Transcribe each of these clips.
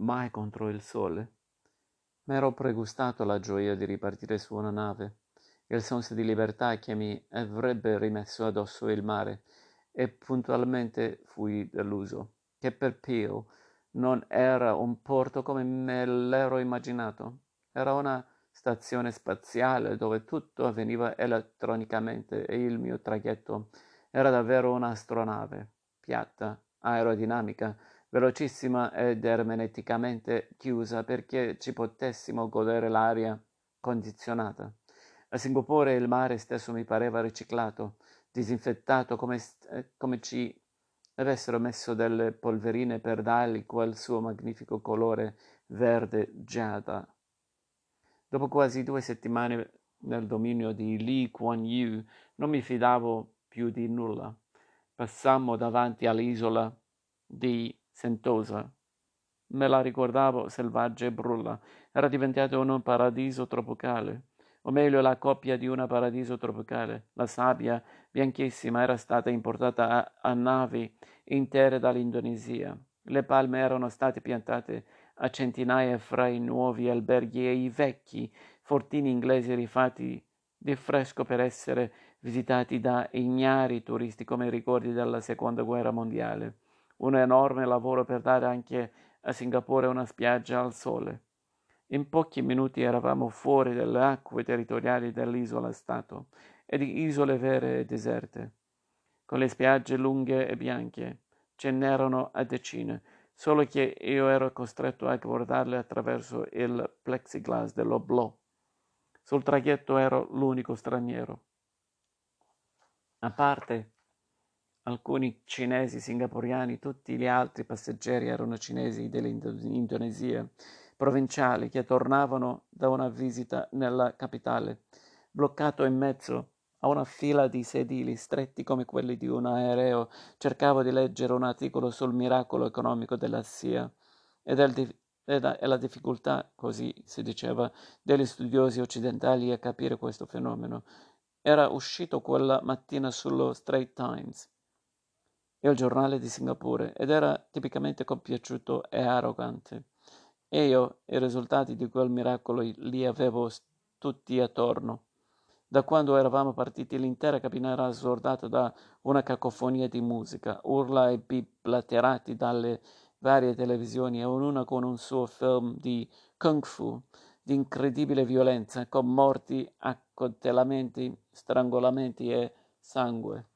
mai contro il sole. M'ero pregustato la gioia di ripartire su una nave, il senso di libertà che mi avrebbe rimesso addosso il mare, e puntualmente fui deluso, che per Peel non era un porto come me l'ero immaginato. Era una stazione spaziale dove tutto avveniva elettronicamente e il mio traghetto era davvero un'astronave, piatta, aerodinamica, velocissima ed ermeticamente chiusa perché ci potessimo godere l'aria condizionata. A Singapore il mare stesso mi pareva riciclato, disinfettato come, eh, come ci avessero messo delle polverine per dargli quel suo magnifico colore verde giada. Dopo quasi due settimane nel dominio di Lee Kuan Yew non mi fidavo più di nulla. Passammo davanti all'isola di Sentosa. Me la ricordavo selvaggia e brulla. Era diventato un paradiso tropicale o meglio la coppia di un paradiso tropicale. La sabbia bianchissima era stata importata a, a navi intere dall'Indonesia. Le palme erano state piantate a centinaia fra i nuovi alberghi e i vecchi fortini inglesi rifatti di fresco per essere visitati da ignari turisti come ricordi della seconda guerra mondiale. Un enorme lavoro per dare anche a Singapore una spiaggia al sole. In pochi minuti eravamo fuori dalle acque territoriali dell'isola Stato e di isole vere e deserte, con le spiagge lunghe e bianche. Ce n'erano a decine, solo che io ero costretto a guardarle attraverso il plexiglass dell'oblò. Sul traghetto ero l'unico straniero. A parte alcuni cinesi singaporiani, tutti gli altri passeggeri erano cinesi dell'Indonesia provinciali che tornavano da una visita nella capitale, bloccato in mezzo a una fila di sedili stretti come quelli di un aereo, cercavo di leggere un articolo sul miracolo economico della SIA e, del, e la difficoltà, così si diceva, degli studiosi occidentali a capire questo fenomeno. Era uscito quella mattina sullo Strait Times, il giornale di Singapore, ed era tipicamente compiaciuto e arrogante. E io i risultati di quel miracolo li avevo tutti attorno. Da quando eravamo partiti l'intera cabina era assordata da una cacofonia di musica, urla e bip laterati dalle varie televisioni e ognuna con un suo film di kung fu, di incredibile violenza, con morti, accoltellamenti, strangolamenti e sangue.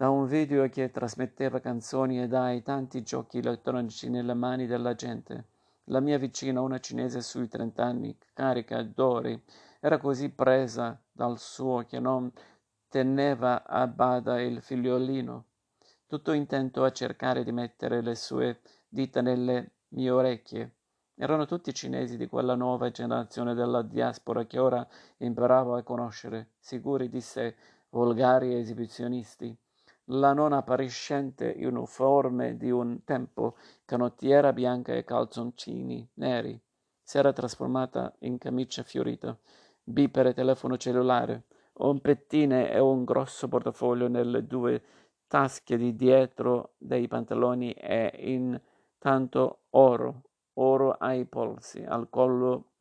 Da un video che trasmetteva canzoni e dai tanti giochi elettronici nelle mani della gente. La mia vicina, una cinese sui trent'anni, carica d'ori, era così presa dal suo che non teneva a bada il figliolino, tutto intento a cercare di mettere le sue dita nelle mie orecchie. Erano tutti cinesi di quella nuova generazione della diaspora che ora imparavo a conoscere, sicuri di sé, volgari esibizionisti la non appariscente uniforme di un tempo, canottiera bianca e calzoncini neri, si era trasformata in camicia fiorita, bipere telefono cellulare, un pettine e un grosso portafoglio nelle due tasche di dietro dei pantaloni e intanto oro, oro ai polsi, al collo,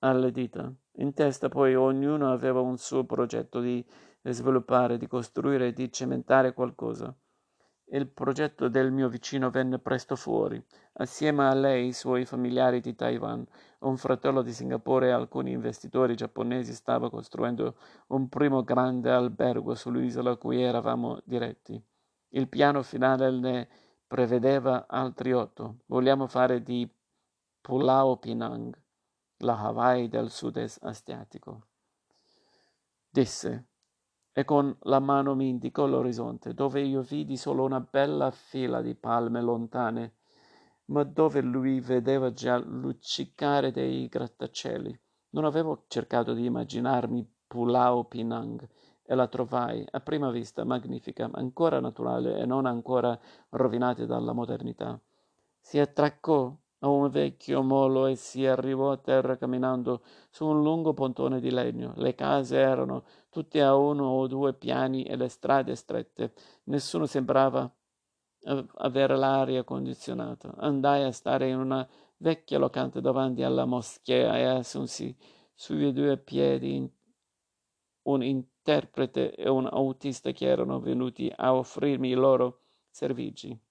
alle dita. In testa poi ognuno aveva un suo progetto di di sviluppare, di costruire di cementare qualcosa. Il progetto del mio vicino venne presto fuori. Assieme a lei i suoi familiari di Taiwan, un fratello di Singapore e alcuni investitori giapponesi stava costruendo un primo grande albergo sull'isola a cui eravamo diretti. Il piano finale ne prevedeva altri otto. Vogliamo fare di Pulau Pinang, la Hawaii del sud-est asiatico. Disse, e con la mano mi indicò l'orizzonte, dove io vidi solo una bella fila di palme lontane, ma dove lui vedeva già luccicare dei grattacieli. Non avevo cercato di immaginarmi Pulau Pinang e la trovai a prima vista magnifica, ancora naturale e non ancora rovinata dalla modernità. Si attraccò a un vecchio molo e si arrivò a terra camminando su un lungo pontone di legno. Le case erano tutte a uno o due piani e le strade strette. Nessuno sembrava avere l'aria condizionata. Andai a stare in una vecchia locanda davanti alla moschea e assunsi sui due piedi un interprete e un autista che erano venuti a offrirmi i loro servigi.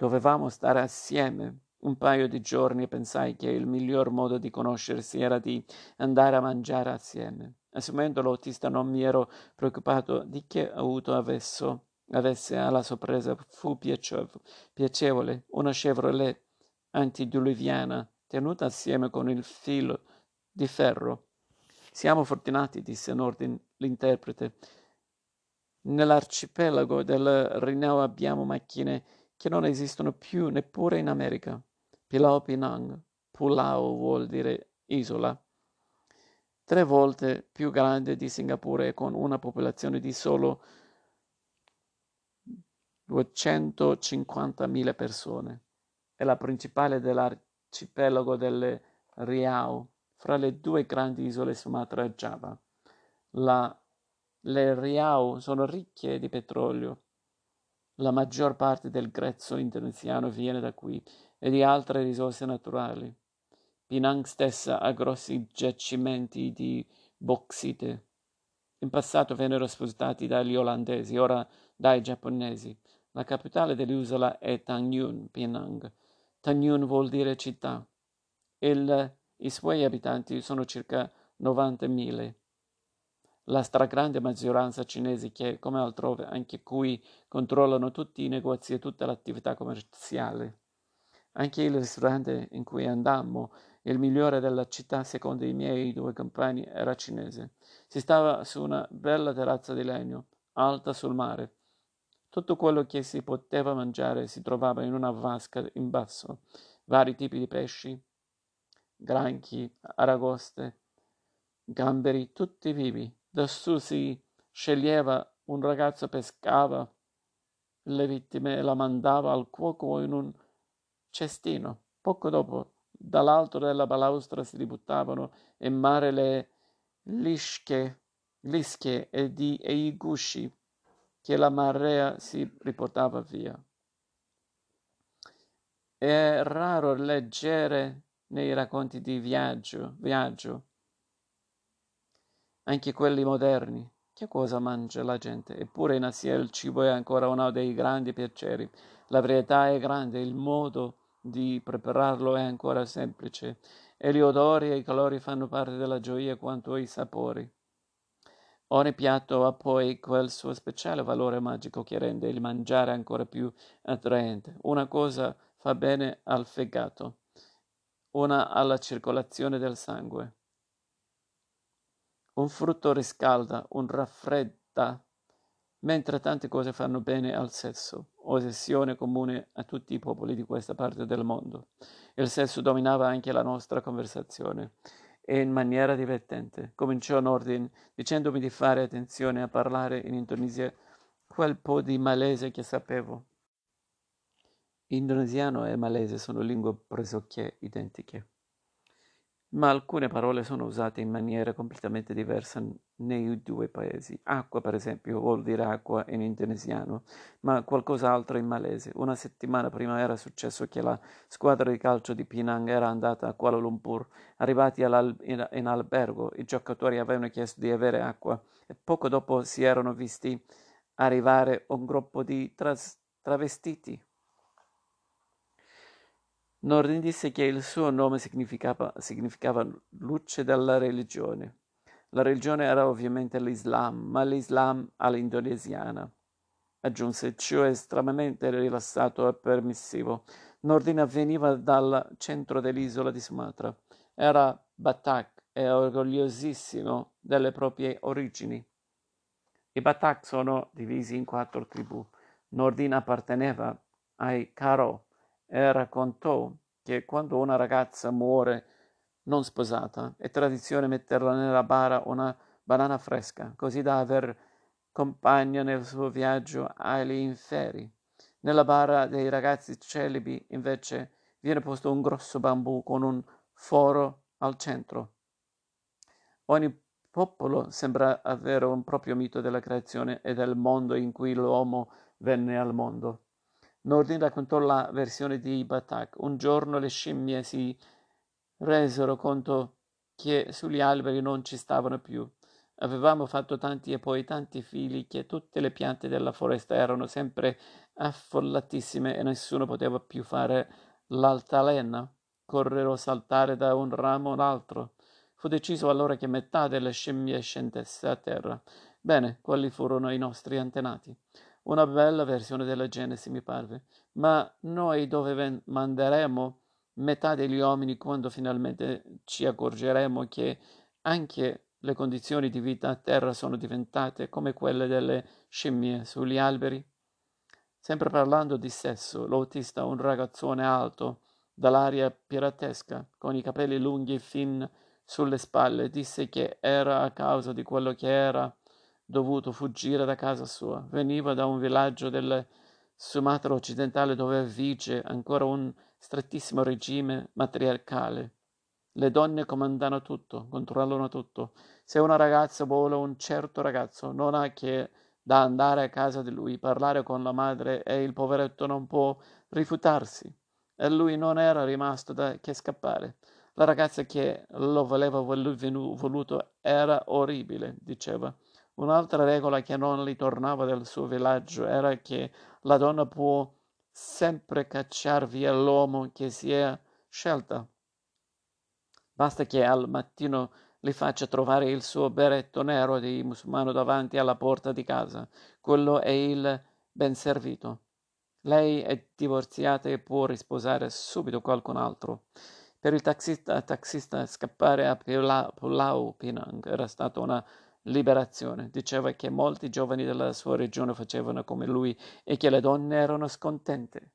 Dovevamo stare assieme un paio di giorni pensai che il miglior modo di conoscersi era di andare a mangiare assieme. Assumendo l'autista non mi ero preoccupato di che auto avesse, avesse alla sorpresa. Fu piacevole, una Chevrolet antidiluviana tenuta assieme con il filo di ferro. Siamo fortunati, disse Nordin, l'interprete. Nell'arcipelago del Rineo abbiamo macchine che non esistono più neppure in America. Pilau Pinang. Pulau vuol dire isola. Tre volte più grande di Singapore e con una popolazione di solo 250.000 persone. È la principale dell'arcipelago delle Riau, fra le due grandi isole Sumatra e Java. La, le Riau sono ricche di petrolio. La maggior parte del grezzo indonesiano viene da qui e di altre risorse naturali. Penang stessa ha grossi giacimenti di bauxite. In passato vennero spostati dagli olandesi, ora dai giapponesi. La capitale dell'isola è Tangyun, Penang. Tangyun vuol dire città. Il, I suoi abitanti sono circa 90.000. La stragrande maggioranza cinesi che, come altrove, anche qui controllano tutti i negozi e tutta l'attività commerciale. Anche il ristorante in cui andammo, il migliore della città secondo i miei due compagni, era cinese. Si stava su una bella terrazza di legno, alta sul mare. Tutto quello che si poteva mangiare si trovava in una vasca in basso. Vari tipi di pesci, granchi, aragoste, gamberi, tutti vivi. Su si sceglieva un ragazzo pescava le vittime e la mandava al cuoco in un cestino. Poco dopo, dall'alto della balaustra si ributtavano in mare le lische, lischie e, di, e i gusci che la marea si riportava via. È raro leggere nei racconti di viaggio, viaggio, anche quelli moderni. Che cosa mangia la gente? Eppure in Asia il cibo è ancora uno dei grandi piaceri. La varietà è grande, il modo di prepararlo è ancora semplice e gli odori e i colori fanno parte della gioia quanto i sapori. Ogni piatto ha poi quel suo speciale valore magico che rende il mangiare ancora più attraente. Una cosa fa bene al fegato, una alla circolazione del sangue. Un frutto riscalda, un raffredda mentre tante cose fanno bene al sesso, ossessione comune a tutti i popoli di questa parte del mondo. Il sesso dominava anche la nostra conversazione e in maniera divertente. Cominciò Nordin dicendomi di fare attenzione a parlare in Indonesia quel po' di malese che sapevo. Indonesiano e malese sono lingue pressoché identiche ma alcune parole sono usate in maniera completamente diversa nei due paesi. Acqua, per esempio, vuol dire acqua in indonesiano, ma qualcos'altro in malese. Una settimana prima era successo che la squadra di calcio di Penang era andata a Kuala Lumpur. Arrivati in, in albergo, i giocatori avevano chiesto di avere acqua e poco dopo si erano visti arrivare un gruppo di tras- travestiti Nordin disse che il suo nome significava, significava luce della religione. La religione era ovviamente l'Islam, ma l'Islam all'indonesiana. Aggiunse, ciò è estremamente rilassato e permissivo. Nordin veniva dal centro dell'isola di Sumatra. Era Batak e orgogliosissimo delle proprie origini. I Batak sono divisi in quattro tribù. Nordin apparteneva ai Karo, e raccontò che quando una ragazza muore non sposata è tradizione metterla nella bara una banana fresca, così da aver compagna nel suo viaggio agli inferi. Nella bara dei ragazzi celibi, invece, viene posto un grosso bambù con un foro al centro. Ogni popolo sembra avere un proprio mito della creazione e del mondo in cui l'uomo venne al mondo. Nordin raccontò la versione di Batak. Un giorno le scimmie si resero conto che sugli alberi non ci stavano più. Avevamo fatto tanti e poi tanti fili che tutte le piante della foresta erano sempre affollatissime e nessuno poteva più fare l'altalena, correre o saltare da un ramo all'altro. Fu deciso allora che metà delle scimmie scendesse a terra. Bene, quelli furono i nostri antenati. Una bella versione della Genesi, mi parve. Ma noi dove manderemo metà degli uomini quando finalmente ci accorgeremo che anche le condizioni di vita a terra sono diventate come quelle delle scimmie sugli alberi? Sempre parlando di sesso, l'autista, un ragazzone alto, dall'aria piratesca, con i capelli lunghi fin sulle spalle, disse che era a causa di quello che era dovuto fuggire da casa sua. Veniva da un villaggio del Sumatra occidentale dove vige ancora un strettissimo regime matriarcale. Le donne comandano tutto, controllano tutto. Se una ragazza vuole un certo ragazzo, non ha che da andare a casa di lui, parlare con la madre e il poveretto non può rifiutarsi. E lui non era rimasto da che scappare. La ragazza che lo voleva voluto era orribile, diceva. Un'altra regola che non gli tornava del suo villaggio era che la donna può sempre cacciar via l'uomo che si è scelta. Basta che al mattino li faccia trovare il suo berretto nero di musulmano davanti alla porta di casa. Quello è il ben servito. Lei è divorziata e può risposare subito qualcun altro. Per il taxista, taxista scappare a Pulau Pinang era stata una liberazione. Diceva che molti giovani della sua regione facevano come lui e che le donne erano scontente.